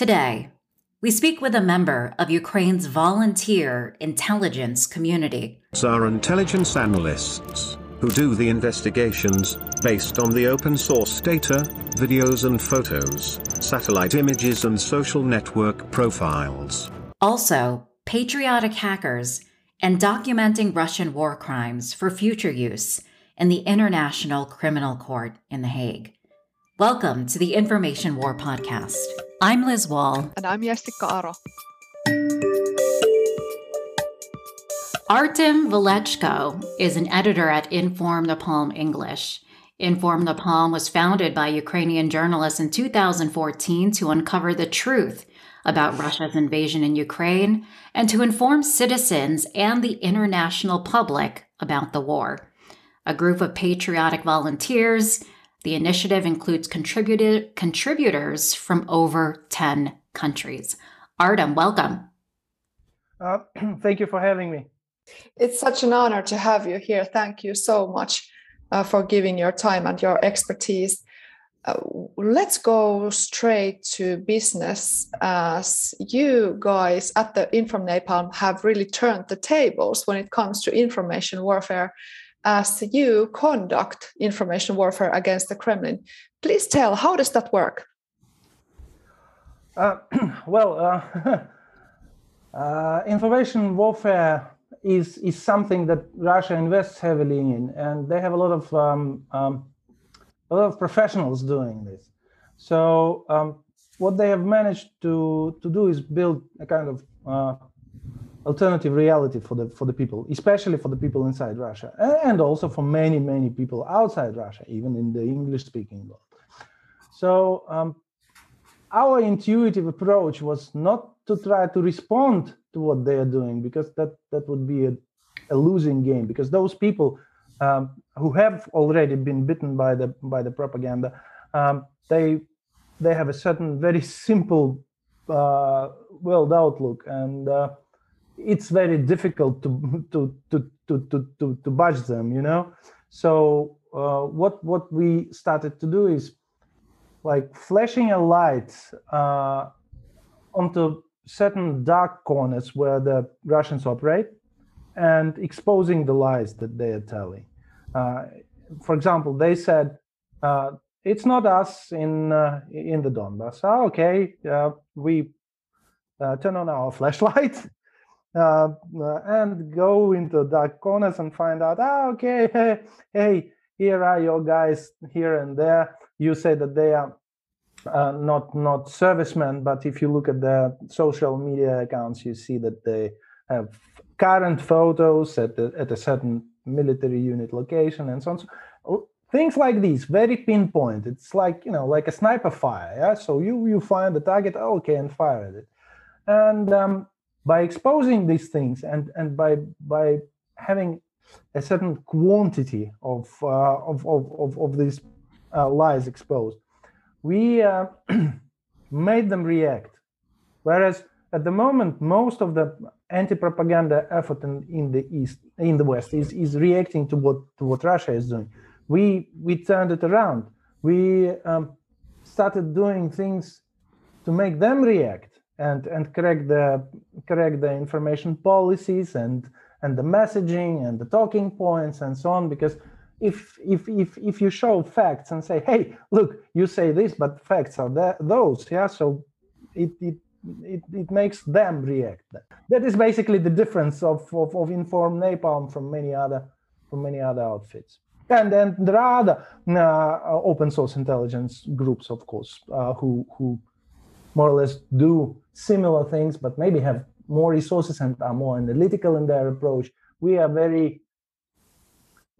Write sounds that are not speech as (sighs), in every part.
Today, we speak with a member of Ukraine's volunteer intelligence community. Our intelligence analysts who do the investigations based on the open source data, videos and photos, satellite images and social network profiles. Also, patriotic hackers and documenting Russian war crimes for future use in the International Criminal Court in The Hague. Welcome to the Information War Podcast. I'm Liz Wahl. And I'm Jessica Aro. Artem Velechko is an editor at Inform Napalm English. Inform Napalm was founded by Ukrainian journalists in 2014 to uncover the truth about Russia's invasion in Ukraine and to inform citizens and the international public about the war. A group of patriotic volunteers the initiative includes contributed, contributors from over 10 countries. Artem, welcome. Uh, (clears throat) thank you for having me. It's such an honor to have you here. Thank you so much uh, for giving your time and your expertise. Uh, let's go straight to business as you guys at the Inform Napalm have really turned the tables when it comes to information warfare as you conduct information warfare against the Kremlin. Please tell, how does that work? Uh, (clears throat) well, uh, (laughs) uh, information warfare is is something that Russia invests heavily in, and they have a lot of um, um, a lot of professionals doing this. So um, what they have managed to to do is build a kind of uh, alternative reality for the for the people, especially for the people inside Russia, and also for many many people outside Russia, even in the English-speaking world. So um, our intuitive approach was not to try to respond to what they are doing because that that would be a, a losing game because those people um, who have already been bitten by the by the propaganda um, they they have a certain very simple uh, world outlook and uh, it's very difficult to to to to to to, to budge them you know so uh, what what we started to do is like flashing a light uh, onto certain dark corners where the Russians operate and exposing the lies that they are telling. Uh, for example, they said uh, it's not us in uh, in the Donbass. Oh, okay, uh, we turn on our (laughs) flashlight uh, uh, and go into dark corners and find out, ah, okay, (laughs) hey, hey, here are your guys here and there. You say that they are uh, not not servicemen, but if you look at their social media accounts, you see that they have current photos at, the, at a certain military unit location and so on. So, things like these, very pinpoint. It's like you know, like a sniper fire. Yeah. So you you find the target, okay, and fire at it. And um, by exposing these things and and by by having a certain quantity of uh, of, of, of, of these uh, lies exposed, we uh, (clears throat) made them react. Whereas at the moment, most of the anti-propaganda effort in, in the east, in the west, is, is reacting to what to what Russia is doing. We we turned it around. We um, started doing things to make them react and and correct the correct the information policies and and the messaging and the talking points and so on because if if if if you show facts and say hey look you say this but facts are that, those yeah so it it it, it makes them react. That is basically the difference of of, of inform napalm from many other from many other outfits. And then there are other uh, open source intelligence groups of course uh, who who more or less do similar things, but maybe have more resources and are more analytical in their approach. We are very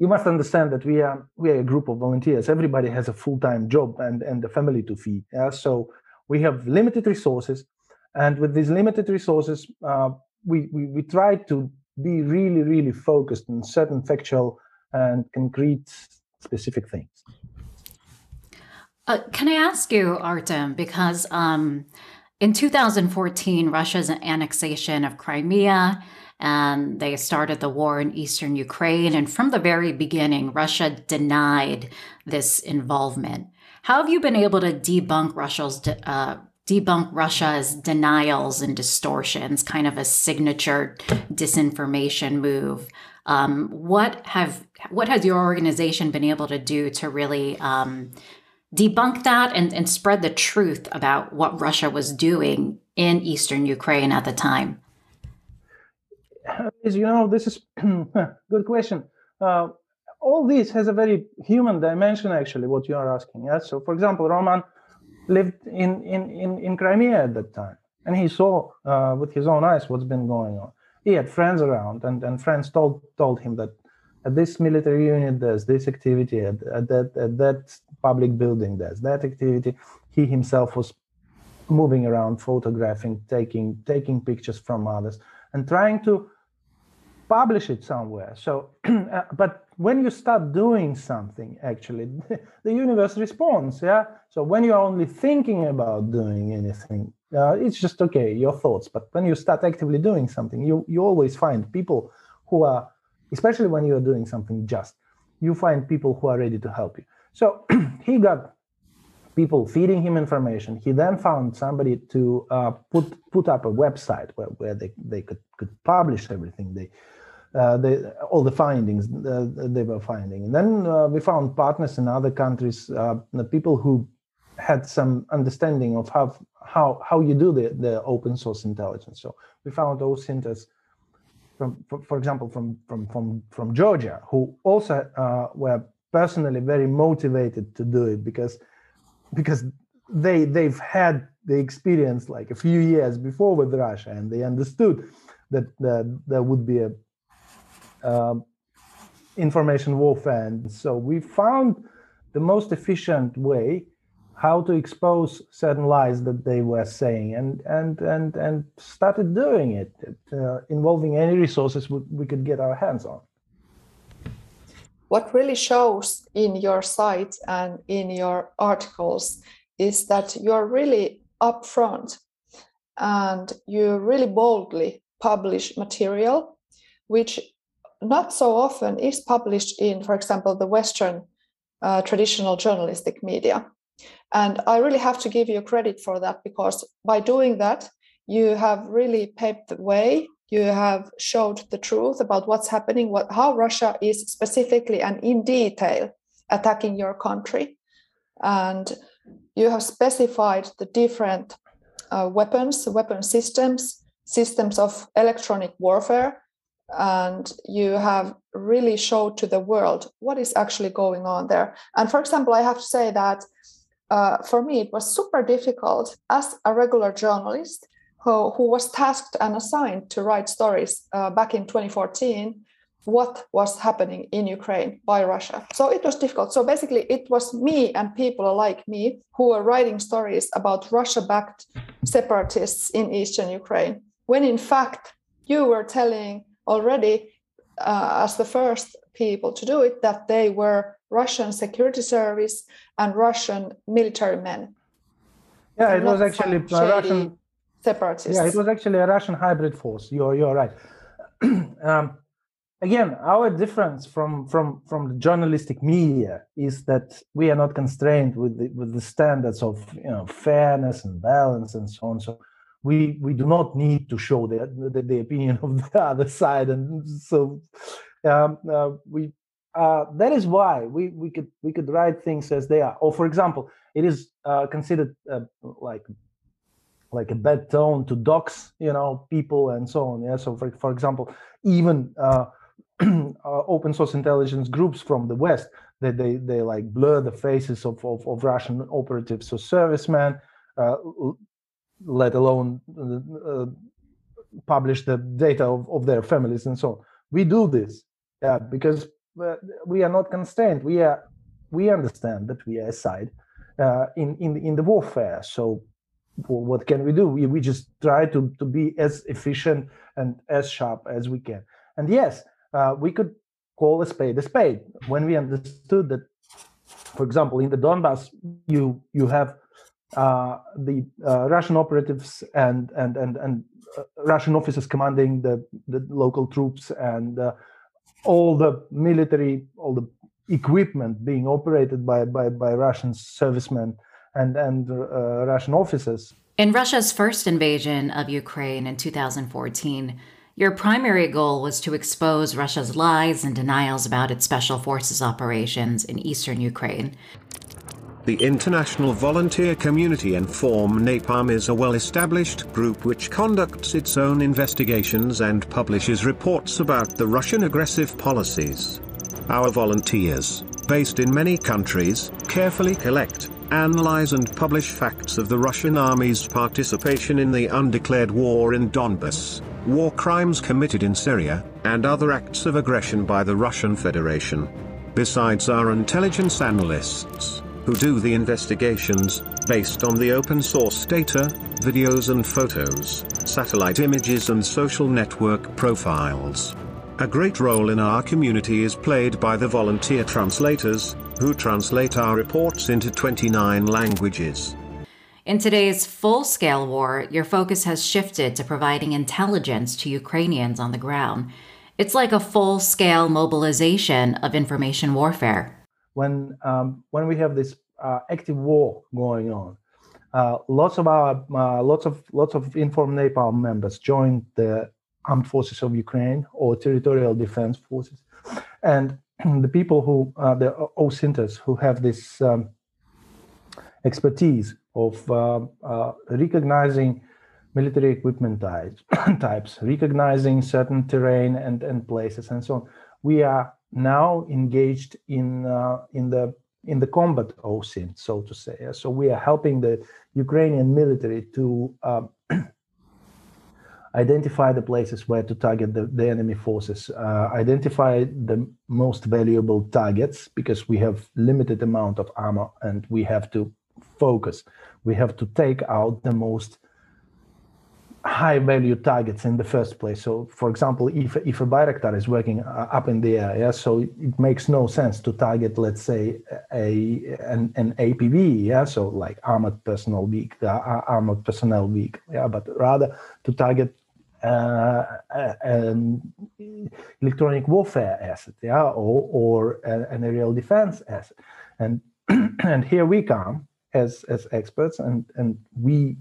you must understand that we are we are a group of volunteers. Everybody has a full-time job and, and a family to feed. Yeah? So we have limited resources. And with these limited resources, uh, we, we, we try to be really, really focused on certain factual and concrete specific things. Uh, can I ask you, Artem, because um, in 2014, Russia's annexation of Crimea and they started the war in eastern Ukraine. And from the very beginning, Russia denied this involvement. How have you been able to debunk Russia's de- uh, debunk Russia's denials and distortions, kind of a signature disinformation move. Um, what have what has your organization been able to do to really um, debunk that and, and spread the truth about what Russia was doing in eastern Ukraine at the time? You know, this is (clears throat) good question. Uh, all this has a very human dimension, actually, what you are asking. Yes? So, for example, Roman lived in, in, in, in Crimea at that time, and he saw uh, with his own eyes what's been going on. He had friends around, and, and friends told, told him that at this military unit there's this activity, at, at, that, at that public building there's that activity. He himself was moving around, photographing, taking, taking pictures from others, and trying to publish it somewhere. So, (clears throat) uh, but when you start doing something, actually, (laughs) the universe responds. Yeah. So when you're only thinking about doing anything, uh, it's just okay, your thoughts. But when you start actively doing something, you you always find people who are, especially when you are doing something just, you find people who are ready to help you. So (clears throat) he got people feeding him information. He then found somebody to uh, put put up a website where, where they, they could, could publish everything. They uh, the, all the findings uh, they were finding. And then uh, we found partners in other countries, uh, the people who had some understanding of how how how you do the, the open source intelligence. So we found those centers from, for, for example, from from from from Georgia, who also uh, were personally very motivated to do it because because they they've had the experience like a few years before with Russia, and they understood that, that there would be a um, information warfare. And so we found the most efficient way how to expose certain lies that they were saying and and and and started doing it uh, involving any resources we, could get our hands on what really shows in your site and in your articles is that you're really upfront and you really boldly publish material which not so often is published in, for example, the Western uh, traditional journalistic media. And I really have to give you credit for that because by doing that, you have really paved the way. You have showed the truth about what's happening, what how Russia is specifically and in detail attacking your country, and you have specified the different uh, weapons, weapon systems, systems of electronic warfare and you have really showed to the world what is actually going on there. And for example, I have to say that uh, for me, it was super difficult as a regular journalist who, who was tasked and assigned to write stories uh, back in 2014 what was happening in Ukraine by Russia. So it was difficult. So basically, it was me and people like me who were writing stories about Russia backed separatists in eastern Ukraine, when in fact, you were telling already uh, as the first people to do it that they were Russian security service and Russian military men. Yeah, it was actually a Russian separatists. Yeah, it was actually a Russian hybrid force. You're you're right. (clears throat) um, again, our difference from from from the journalistic media is that we are not constrained with the with the standards of you know fairness and balance and so on. So we we do not need to show the the, the opinion (laughs) of the other side, and so um, uh, we uh, that is why we we could we could write things as they are. Or for example, it is uh, considered uh, like like a bad tone to dox you know people and so on. Yeah. So for for example, even uh, (clears throat) uh, open source intelligence groups from the West they they, they like blur the faces of, of, of Russian operatives or servicemen. Uh, let alone publish the data of, of their families and so on. We do this yeah, because we are not constrained. We are we understand that we are a side uh, in in in the warfare. So what can we do? We, we just try to to be as efficient and as sharp as we can. And yes, uh, we could call a spade a spade when we understood that, for example, in the Donbass, you you have uh, the uh, Russian operatives and and and and uh, Russian officers commanding the the local troops and uh, all the military, all the equipment being operated by by by Russian servicemen and and uh, Russian officers. In Russia's first invasion of Ukraine in 2014, your primary goal was to expose Russia's lies and denials about its special forces operations in eastern Ukraine. The international volunteer community Inform Napalm is a well-established group which conducts its own investigations and publishes reports about the Russian aggressive policies. Our volunteers, based in many countries, carefully collect, analyze and publish facts of the Russian army's participation in the undeclared war in Donbass, war crimes committed in Syria, and other acts of aggression by the Russian Federation. Besides our intelligence analysts, who do the investigations, based on the open source data, videos and photos, satellite images and social network profiles. A great role in our community is played by the volunteer translators, who translate our reports into 29 languages. In today's full scale war, your focus has shifted to providing intelligence to Ukrainians on the ground. It's like a full scale mobilization of information warfare. When, um, when we have this uh, active war going on, uh, lots of our uh, lots of lots of Inform Napalm members joined the armed forces of Ukraine or territorial defense forces, and (clears throat) the people who uh, the OSINTers who have this um, expertise of uh, uh, recognizing military equipment types, (clears throat) types, recognizing certain terrain and, and places and so on. We are now engaged in uh, in the in the combat OSINT, so to say. So we are helping the Ukrainian military to um, (clears throat) identify the places where to target the, the enemy forces, uh, identify the most valuable targets because we have limited amount of armor and we have to focus. We have to take out the most high value targets in the first place. So, for example, if if a Bayraktar is working uh, up in the air, yeah, so it makes no sense to target, let's say, a an, an APV, yeah, so like armored personnel vehicle, uh, armored personnel vehicle, yeah, but rather to target uh, an electronic warfare asset, yeah, or or an aerial defense asset, and (clears throat) and here we come as as experts, and and we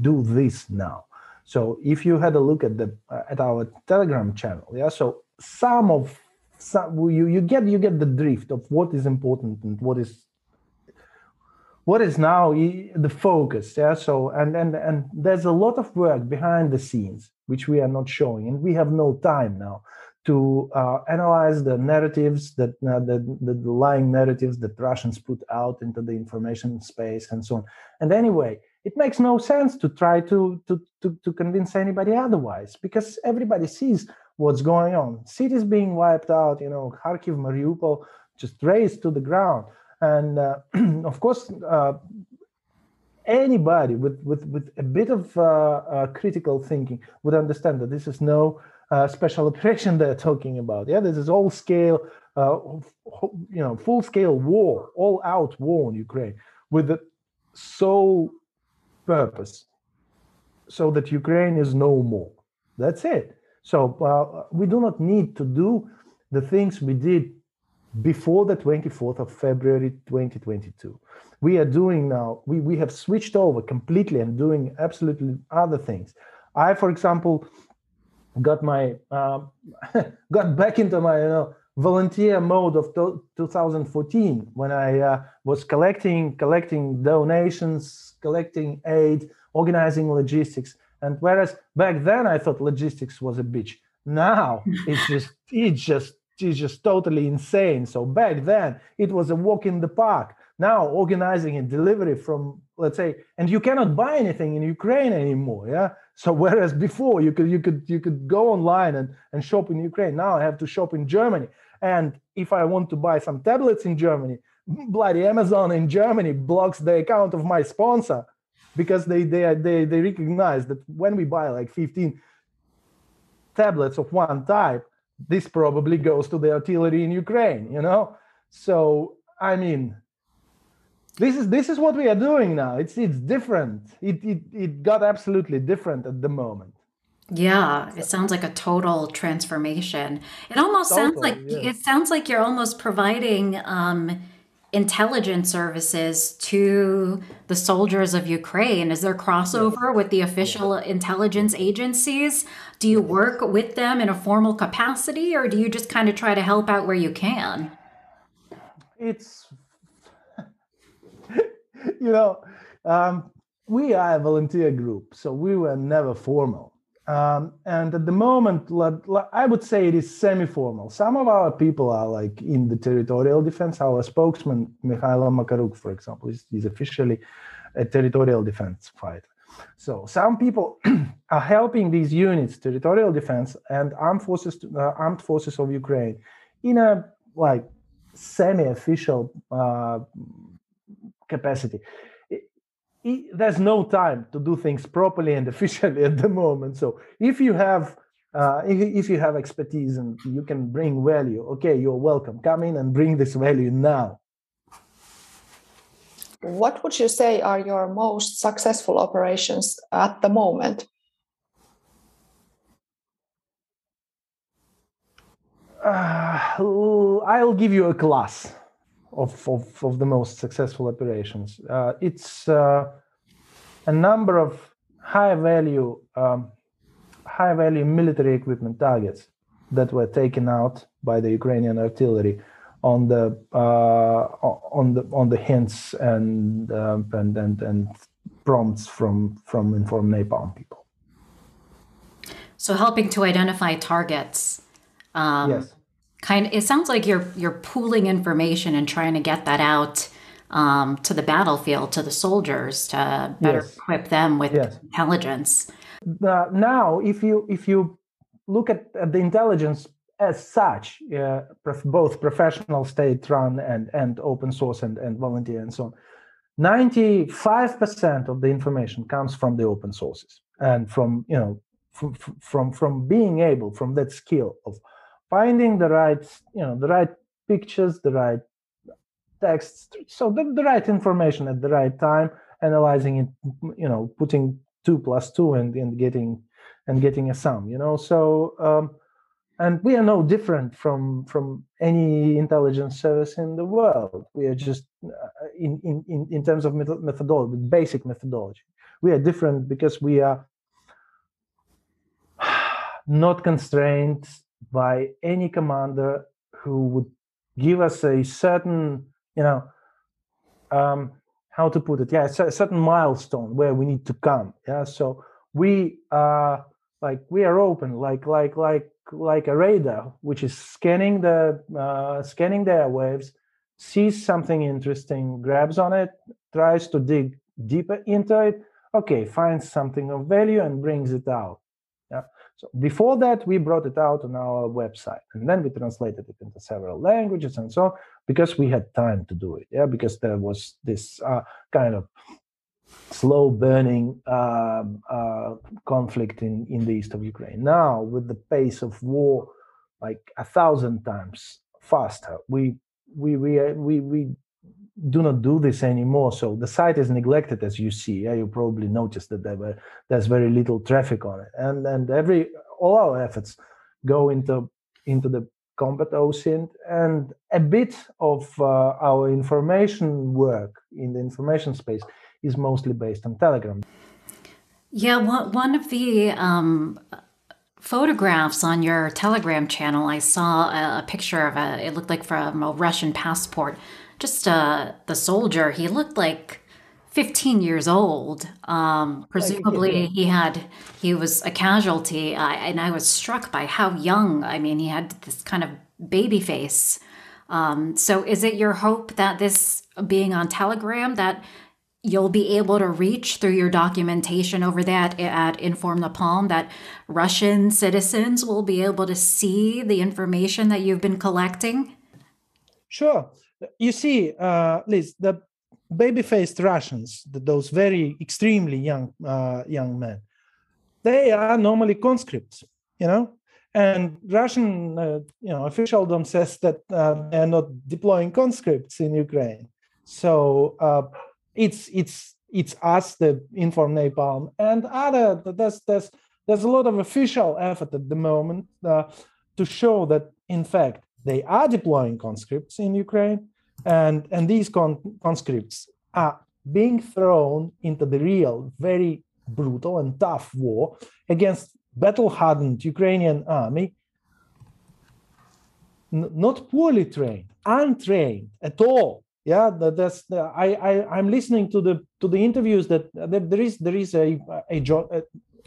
do this now. So if you had a look at the uh, at our Telegram channel, yeah, so some of some you you get you get the drift of what is important and what is what is now the focus yeah. So and and and there's a lot of work behind the scenes which we are not showing and we have no time now to uh, analyze the narratives that uh, the, the, the lying narratives that russians put out into the information space and so on. And anyway it makes no sense to try to, to, to, to convince anybody otherwise because everybody sees what's going on. Cities being wiped out, you know, Kharkiv, Mariupol just razed to the ground. And uh, (clears throat) of course, uh, anybody with, with, with a bit of uh, uh critical thinking would understand that this is no uh, special (laughs) operation they're talking about. Yeah, this is all scale, uh, you know, full scale war, all out war in Ukraine with the sole purpose so that Ukraine is no more. That's it. So uh, we do not need to do the things we did before the 24th of February 2022. We are doing now, we, we have switched over completely and doing absolutely other things. I, for example, got my uh, (laughs) got back into my you know volunteer mode of 2014 when I uh, was collecting collecting donations collecting aid, organizing logistics. And whereas back then I thought logistics was a bitch, now (laughs) it's just it's just it's just totally insane. So back then it was a walk in the park. Now organizing a delivery from let's say, and you cannot buy anything in Ukraine anymore. Yeah. So (laughs) whereas before you could you could you could go online and, and shop in Ukraine, now I have to shop in Germany. And if I want to buy some tablets in Germany, bloody Amazon in Germany blocks the account of my sponsor because they they they they recognize that when we buy like 15 tablets of one type, this probably goes to the artillery in Ukraine, you know? So I mean this is this is what we are doing now. It's it's different. It it it got absolutely different at the moment. Yeah, it sounds like a total transformation. It almost sounds like yeah. it sounds like you're almost providing um intelligence services to the soldiers of Ukraine? Is there crossover with the official intelligence agencies? Do you work with them in a formal capacity or do you just kind of try to help out where you can? It's, (laughs) you know, um, we are a volunteer group, so we were never formal. Um, and at the moment, I would say it is semi-formal. Some of our people are like in the territorial defense. Our spokesman, Mikhailo Makaruk, for example, is, is officially a territorial defense fighter. So some people (clears throat) are helping these units, territorial defense and armed forces, uh, armed forces of Ukraine, in a like semi-official uh, capacity there's no time to do things properly and (laughs) efficiently at the moment. So if you have uh, if, if you have expertise and you can bring value, okay, you're welcome. Come in and bring this value now. What would you say are your most successful operations at the moment? Uh, I'll give you a class of, of, of the most successful operations. Uh, it's uh, a number of high value um, high value military equipment targets that were taken out by the Ukrainian artillery on the uh, on the on the hints and, uh, and and and prompts from from informed napalm people. So helping to identify targets. Um, yes kind of it sounds like you're you're pooling information and trying to get that out um, to the battlefield to the soldiers to better yes. equip them with yes. intelligence uh, now if you if you look at, at the intelligence as such uh, both professional state run and and open source and, and volunteer and so on 95% of the information comes from the open sources and from you know from from from being able from that skill of finding the right you know the right pictures the right texts so the, the right information at the right time analyzing it you know putting two plus two and, and getting and getting a sum you know? So um, and we are no different from from any intelligence service in the world. We are just uh, in in in terms of method methodology basic methodology. We are different because we are (sighs) not constrained by any commander who would give us a certain, you know, um, how to put it? Yeah, a certain milestone where we need to come. Yeah, so we are like we are open, like like like like a radar which is scanning the uh, scanning the airwaves, sees something interesting, grabs on it, tries to dig deeper into it. Okay, finds something of value and brings it out. So before that, we brought it out on our website, and then we translated it into several languages and so on because we had time to do it. Yeah, because there was this uh, kind of slow burning um, uh, conflict in in the east of Ukraine. Now, with the pace of war like a thousand times faster, we we we we we do not do this anymore. So the site is neglected, as you see. Yeah, you probably noticed that there were, there's very little traffic on it, and and every all our efforts go into into the combat OSINT, and a bit of uh, our information work in the information space is mostly based on Telegram. Yeah, one of the um, photographs on your Telegram channel, I saw a picture of a. It looked like from a Russian passport just uh, the soldier, he looked like 15 years old. Um, presumably, he had he was a casualty, uh, and I was struck by how young. I mean, he had this kind of baby face. Um, so, is it your hope that this being on Telegram that you'll be able to reach through your documentation over that at Inform Napalm that Russian citizens will be able to see the information that you've been collecting? Sure you see, uh, Liz, the baby-faced Russians, those very extremely young uh, young men, they are normally conscripts, you know. And Russian, uh, you know, officialdom says that uh, they are not deploying conscripts in Ukraine. So uh, it's it's it's us, the Inform Napalm, and other. There's there's there's a lot of official effort at the moment uh, to show that in fact they are deploying conscripts in Ukraine and and these con- conscripts are being thrown into the real, very brutal and tough war against battle-hardened Ukrainian army, n- not poorly trained, untrained at all. Yeah, that, that's the, I, I I'm listening to the to the interviews that, there is there is a a, a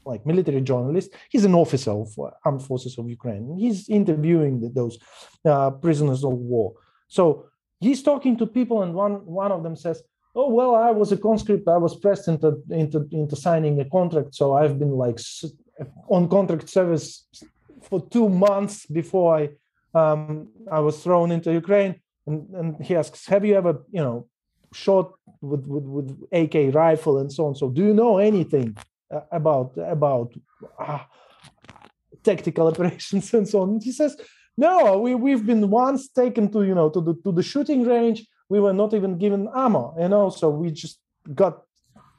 like military journalist. He's an officer of armed forces of Ukraine. He's interviewing the, those uh, prisoners of war. So he's talking to people, and one one of them says, "Oh well, I was a conscript. I was pressed into into into signing a contract. So I've been like on contract service for two months before I um, I was thrown into Ukraine." And, and he asks, "Have you ever, you know, shot with, with with AK rifle and so on? So do you know anything uh, about about uh, tactical (laughs) operations and so on?" And he says, "No, we we've been once taken to you know to the to the shooting range. We were not even given ammo, you know, so we just got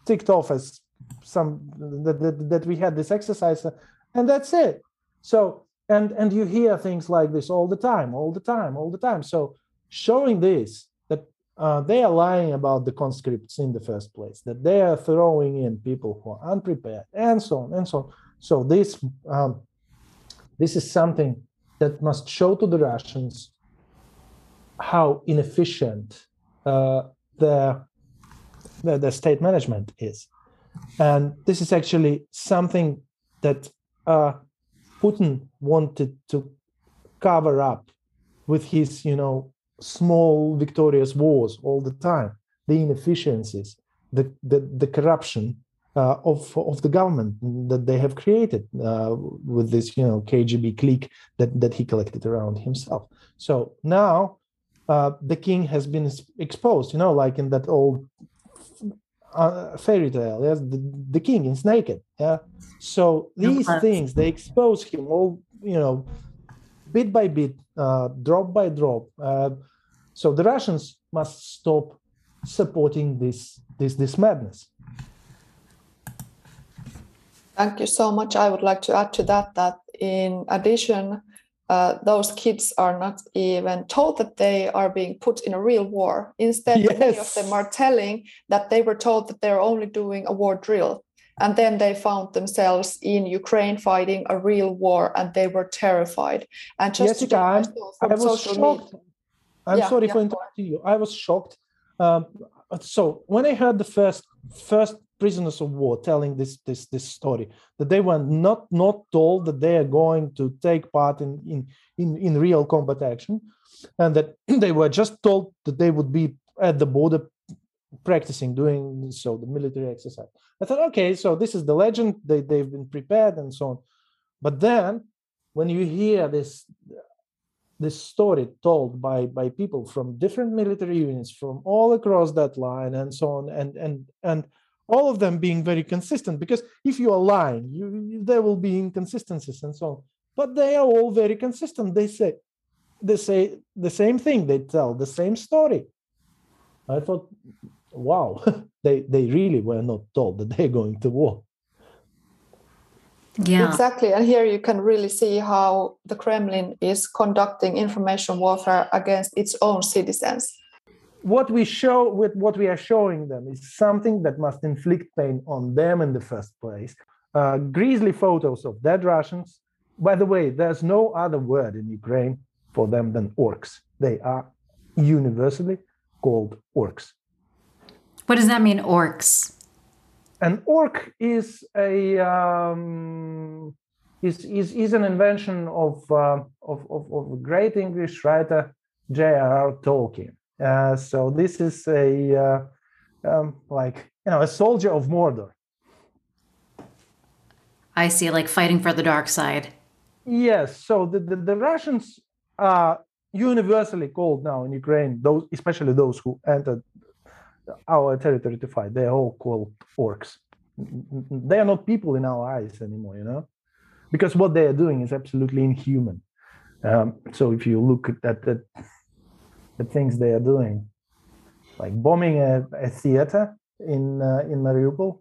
ticked off as some that that, that we had this exercise, and that's it. So." And, and you hear things like this all the time, all the time, all the time. So showing this uh, they are lying about the conscripts in the first place, that they are throwing in people who are unprepared, and so on and so on. So this um, this is something that must show to the Russians how inefficient uh, their, their their state management is, and this is actually something that uh, Putin wanted to cover up with his, you know, small victorious wars all the time, the inefficiencies, the the, the corruption uh, of of the government that they have created uh, with this you know KGB clique that that he collected around himself. So now uh, the king has been exposed, you know, like in that old uh, fairy tale. Yes, the, the king is naked. Yeah. So these things they expose him all, you know, bit by bit, uh, drop by drop. Uh, so the Russians must stop supporting this this this madness. Thank you so much. I would like to add to that that in addition, uh, those kids are not even told that they are being put in a real war. Instead, yes. many of them are telling that they were told that they're only doing a war drill. And then they found themselves in Ukraine fighting a real war and they were terrified. And just Jessica, I, I was shocked. Media, I'm yeah, sorry yeah. for interrupting you. I was shocked. Um, so when I heard the first first prisoners of war telling this this this story, that they were not not told that they are going to take part in in in, in real combat action, and that (clears throat) they were just told that they would be at the border practicing doing so the military exercise. I thought, okay, so this is the legend. They they've been prepared and so on. But then when you hear this this story told by by people from different military units from all across that line and so on and and and all of them being very consistent because if you are lying you, there will be inconsistencies and so on but they are all very consistent they say they say the same thing they tell the same story i thought wow (laughs) they they really were not told that they're going to war yeah. Exactly. And here you can really see how the Kremlin is conducting information warfare against its own citizens. What we show with what we are showing them is something that must inflict pain on them in the first place. Uh, grisly photos of dead Russians. By the way, there's no other word in Ukraine for them than orcs. They are universally called orcs. What does that mean, orcs? An orc is a um, is, is is an invention of uh, of, of, of great English writer J.R.R. Tolkien. Uh, so this is a uh, um, like you know a soldier of Mordor. I see, like fighting for the dark side. Yes. So the, the, the Russians are universally called now in Ukraine, those especially those who entered our territory to fight. They're all called orcs. They are not people in our eyes anymore, you know, because what they are doing is absolutely inhuman. Um, so if you look at the, the things they are doing, like bombing a, a theater in uh, in Mariupol,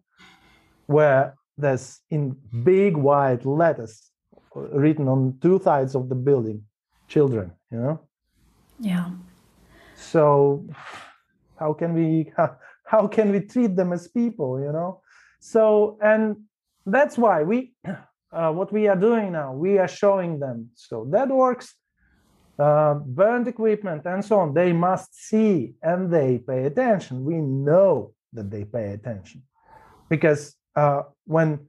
where there's in big white letters written on two sides of the building, children, you know. Yeah. so how can we (laughs) how, can we treat them as people you know? So and that's why we (clears throat) uh, what we are doing now we are showing them. So that works. Uh, burnt equipment and so on they must see and they pay attention. We know that they pay attention. Because uh, when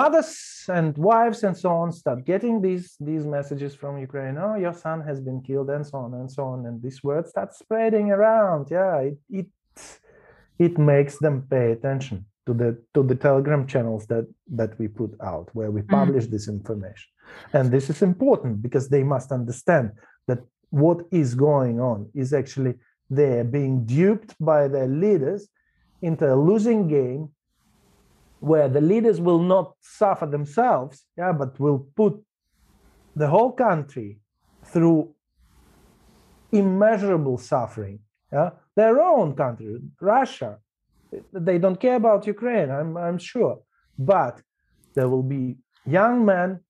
mothers and wives and so on start getting these these messages from ukraine oh your son has been killed and so on and so on and this word starts spreading around yeah it it, it makes them pay attention to the to the telegram channels that that we put out where we mm. publish mm. this information and this is important because they must understand that what is going on is actually they're being duped by their leaders into a losing game where the leaders will not suffer themselves yeah but will put the whole country through immeasurable suffering yeah their own country russia they don't care about Ukraine, I'm, I'm sure. But there will be young men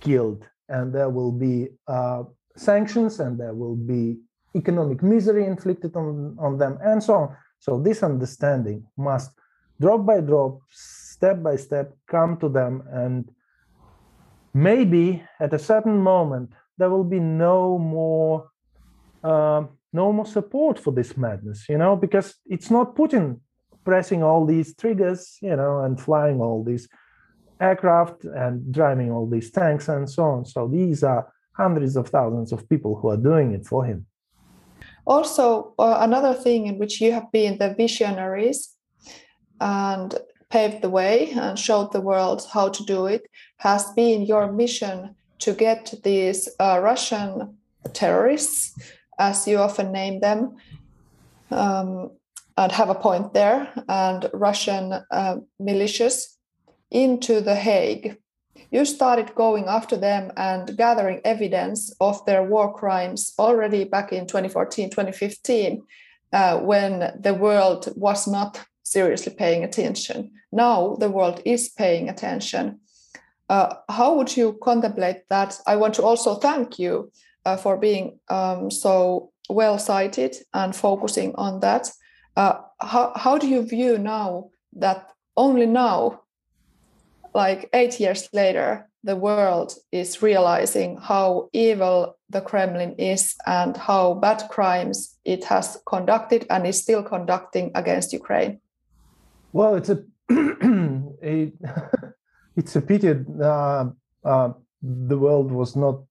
killed, and there will be uh, sanctions, and there will be economic misery inflicted on, on them, and so on. So, this understanding must drop by drop, step by step, come to them. And maybe at a certain moment, there will be no more. Uh, no more support for this madness, you know, because it's not Putin pressing all these triggers, you know, and flying all these aircraft and driving all these tanks and so on. So these are hundreds of thousands of people who are doing it for him. Also, uh, another thing in which you have been the visionaries and paved the way and showed the world how to do it has been your mission to get these uh, Russian terrorists, as you often name them, um, and have a point there, and Russian uh, militias into The Hague. You started going after them and gathering evidence of their war crimes already back in 2014, 2015, uh, when the world was not seriously paying attention. Now the world is paying attention. Uh, how would you contemplate that? I want to also thank you uh, for being um, so well cited and focusing on that. Uh, how, how do you view now that only now, like eight years later, the world is realizing how evil the Kremlin is and how bad crimes it has conducted and is still conducting against Ukraine? Well, it's a, (clears throat) (laughs) it's a pity uh, uh, the world was not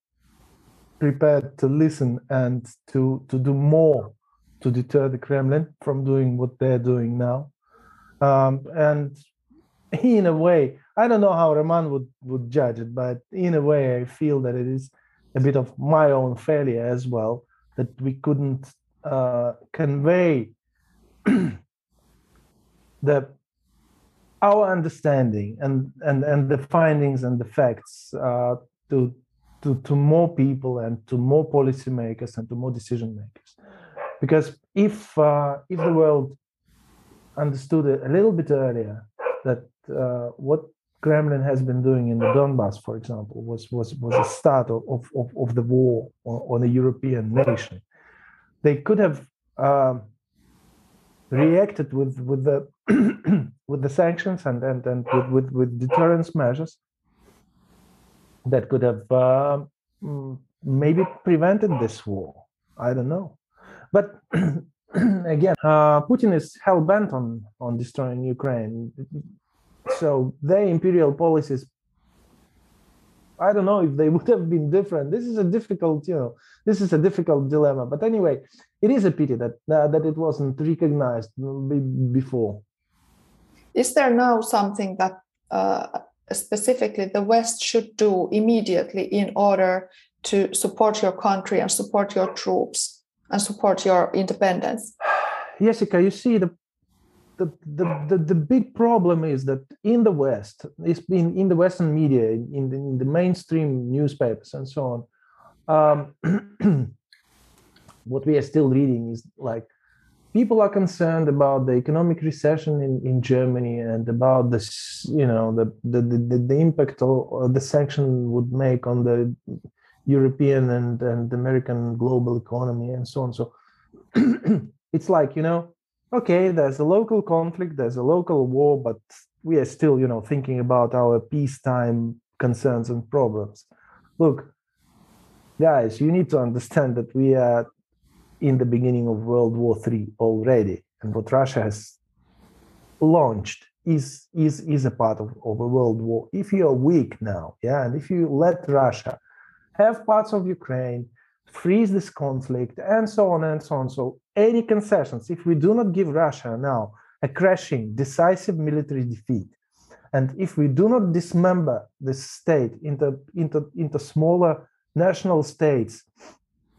prepared to listen and to to do more to deter the Kremlin from doing what they're doing now. Um, and in a way, I don't know how Roman would, would judge it, but in a way, I feel that it is a bit of my own failure as well that we couldn't uh, convey (clears throat) the our understanding and and and the findings and the facts uh, to to to more people and to more policymakers and to more decision makers because if uh, if the world understood a little bit earlier that uh, what Kremlin has been doing in the Donbass, for example, was was was a start of of, of the war on a European nation, they could have uh, reacted with with the (clears throat) with the sanctions and and, and with, with, with deterrence measures that could have uh, maybe prevented this war. I don't know. But (clears throat) again, uh, Putin is hell bent on on destroying Ukraine. So their imperial policies, I don't know if they (laughs) would have been different. This is a difficult, you know, this is a difficult dilemma. But anyway, it is a pity that uh, that it wasn't recognized before. Is there now something that uh, specifically the West should do immediately in order to support your country and support your troops? and support your independence? Jessica, you see the the, the, the, the, big problem is that in the West, it's been in the Western media, in the, in the mainstream newspapers and so on, um, (clears throat) what we are still reading is like people are concerned about the economic recession in, in Germany and about this, you know, the the, the, the impact of the sanction would make on the European and, and American global economy and so on. So (clears throat) it's like, you know, okay, there's a local conflict, there's a local war, but we are still, you know, thinking about our peacetime concerns and problems. Look, guys, you need to understand that we are in the beginning of World War III already, and what Russia has launched is is is a part of, of a world war. If you are weak now, yeah, and if you let Russia have parts of Ukraine, freeze this conflict, and so on and so on. So any concessions, if we do not give Russia now a crashing, decisive military defeat, and if we do not dismember this state into, into, into smaller national states,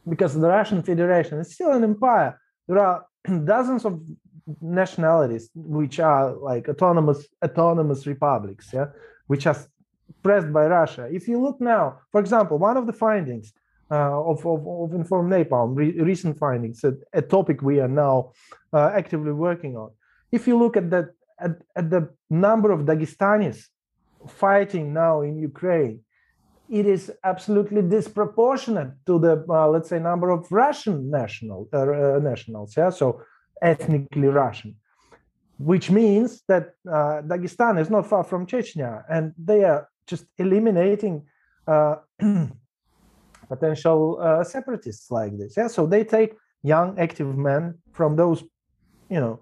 because the Russian Federation is still an empire, there are (clears throat) dozens of nationalities which are like autonomous autonomous republics, yeah, which are pressed by Russia. If you look now, for example, one of the findings uh, of, of, of Inform Napalm, re- recent findings, a, a, topic we are now uh, actively working on. If you look at the, at, at the number of Dagestanis fighting now in Ukraine, it is absolutely disproportionate to the, uh, let's say, number of Russian national uh, uh, nationals. Yeah, so ethnically Russian which means that uh, Dagestan is not far from Chechnya, and they are just eliminating uh, (clears throat) potential uh, separatists like this. Yeah, so they take young active men from those, you know,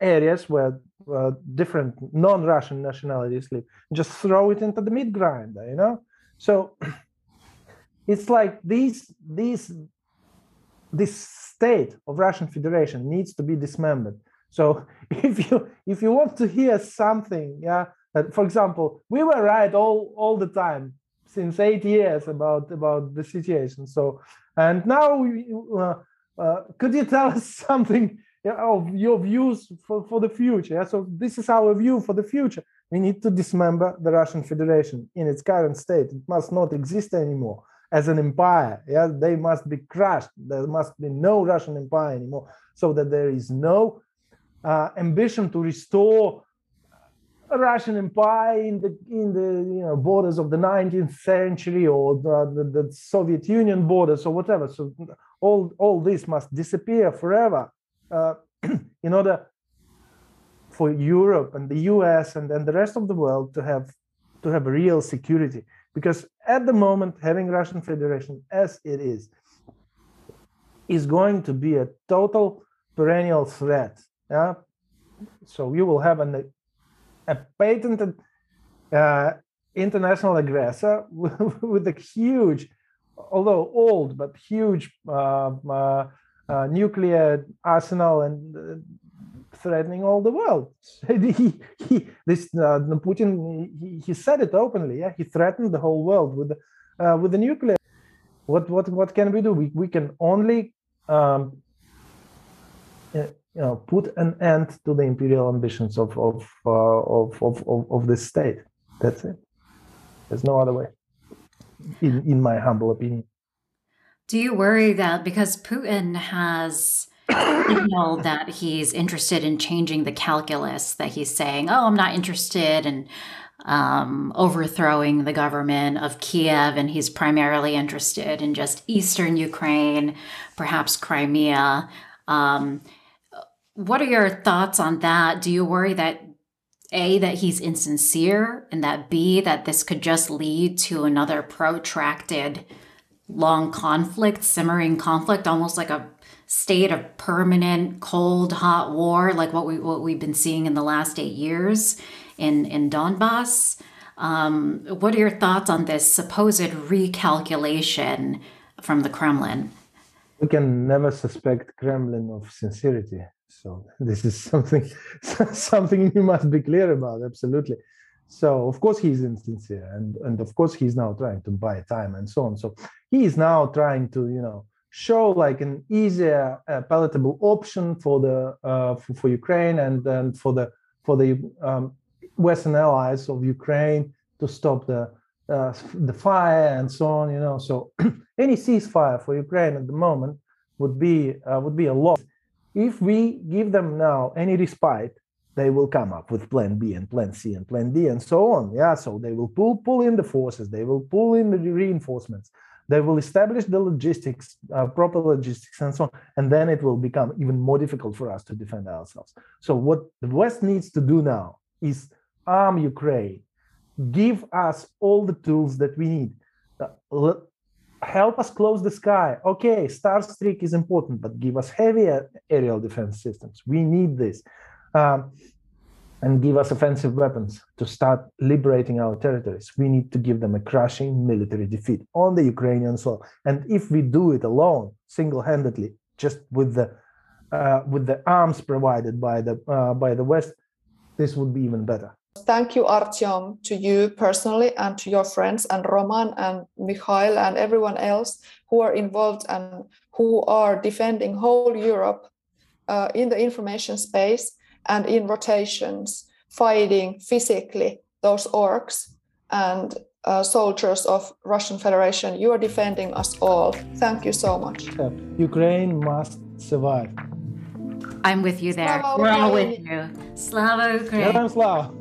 areas where uh, different non-Russian nationalities live, just throw it into the meat grinder. You know, so (clears throat) it's like these these this state of Russian Federation needs to be dismembered. So (laughs) if you if you want to hear something, yeah, that, for example, we were right all all the time since eight years about about the situation. So, and now, uh, uh, could you tell us (laughs) something of your views for, for the future? So this is our view for the future. We need to dismember the Russian Federation in its current state. It must not exist anymore as an empire. Yeah, they must be crushed. There must be no Russian empire anymore, so that there is no uh, ambition to restore Russian Empire in the in the you know borders of the 19th century or the, the, the, Soviet Union borders or whatever. So all all this must disappear forever (clears throat) in order for Europe and the US and, and the rest of the world to have to have real security. Because at the moment, having Russian Federation as it is is going to be a total perennial threat. Yeah. So you will have an a patented uh, international aggressor (laughs) with, a huge, although old but huge uh, uh, uh nuclear arsenal and uh, threatening all the world. (laughs) he, he, this uh, Putin, he, he, said it openly. Yeah, he threatened the whole world with with the nuclear. What what what can we do? We we can only um, you know put an end to the imperial ambitions of of uh, of, of, of of this state that's it there's no other way in in my humble opinion do you worry that because putin has signaled that he's interested in changing the calculus that he's saying oh i'm not interested in um, overthrowing the government of Kiev, and he's primarily interested in just eastern Ukraine, perhaps Crimea. Um, what are your thoughts on that? Do you worry that A, that he's insincere, and that B, that this could just lead to another protracted long conflict, simmering conflict, almost like a state of permanent cold hot war like what we what we've been seeing in the last 8 years in in Donbass um, what are your thoughts on this supposed recalculation from the Kremlin we can never suspect Kremlin of sincerity so this is (laughs) something something you must be clear about. Absolutely. So of course he's insincere, and and of course he's now trying to buy time and so on. So he is now trying to you know show like an easier, uh, palatable option for the uh, for, for, Ukraine and and for the for the um, Western allies of Ukraine to stop the uh, the fire and so on. You know, so (clears throat) any ceasefire for Ukraine at the moment would be uh, would be a loss if we give them now any respite, they will come up with plan B and plan C and plan D and so on. Yeah, so they will pull pull in the forces, they will pull in the reinforcements, they will establish the logistics, uh, proper logistics, and so on, and then it will become even more difficult for us to defend ourselves. So what the West needs to do now is arm Ukraine, give us all the tools that we need. Uh, help us close the sky. Okay, Starstreak is important, but give us heavier aerial defense systems. We need this um, and give us offensive weapons to start liberating our territories. We need to give them a crushing military defeat on the Ukrainian soil. And if we do it alone, single-handedly, just with the uh, with the arms provided by the uh, by the West, this would be even better. Thank you, Artyom, to you personally and to your friends and Roman and Mikhail and everyone else who are involved and who are defending whole Europe uh, in the information space and in rotations, fighting physically those orcs and uh, soldiers of Russian Federation. You are defending us all. Thank you so much. Ukraine must survive. I'm with you there. Slava We're all with you. Slava Ukraine. Slava.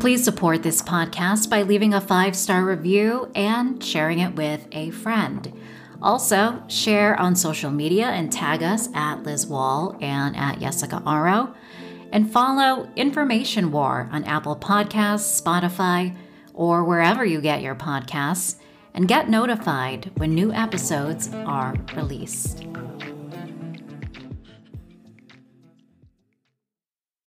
Please support this podcast by leaving a five star review and sharing it with a friend. Also, share on social media and tag us at Liz Wahl and at Jessikka Aro. And follow Information War on Apple Podcasts, Spotify, or wherever you get your podcasts, and get notified when new episodes are released.